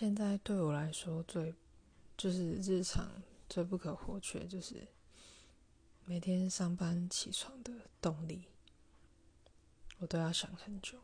现在对我来说最就是日常最不可或缺就是每天上班起床的动力我都要想很久。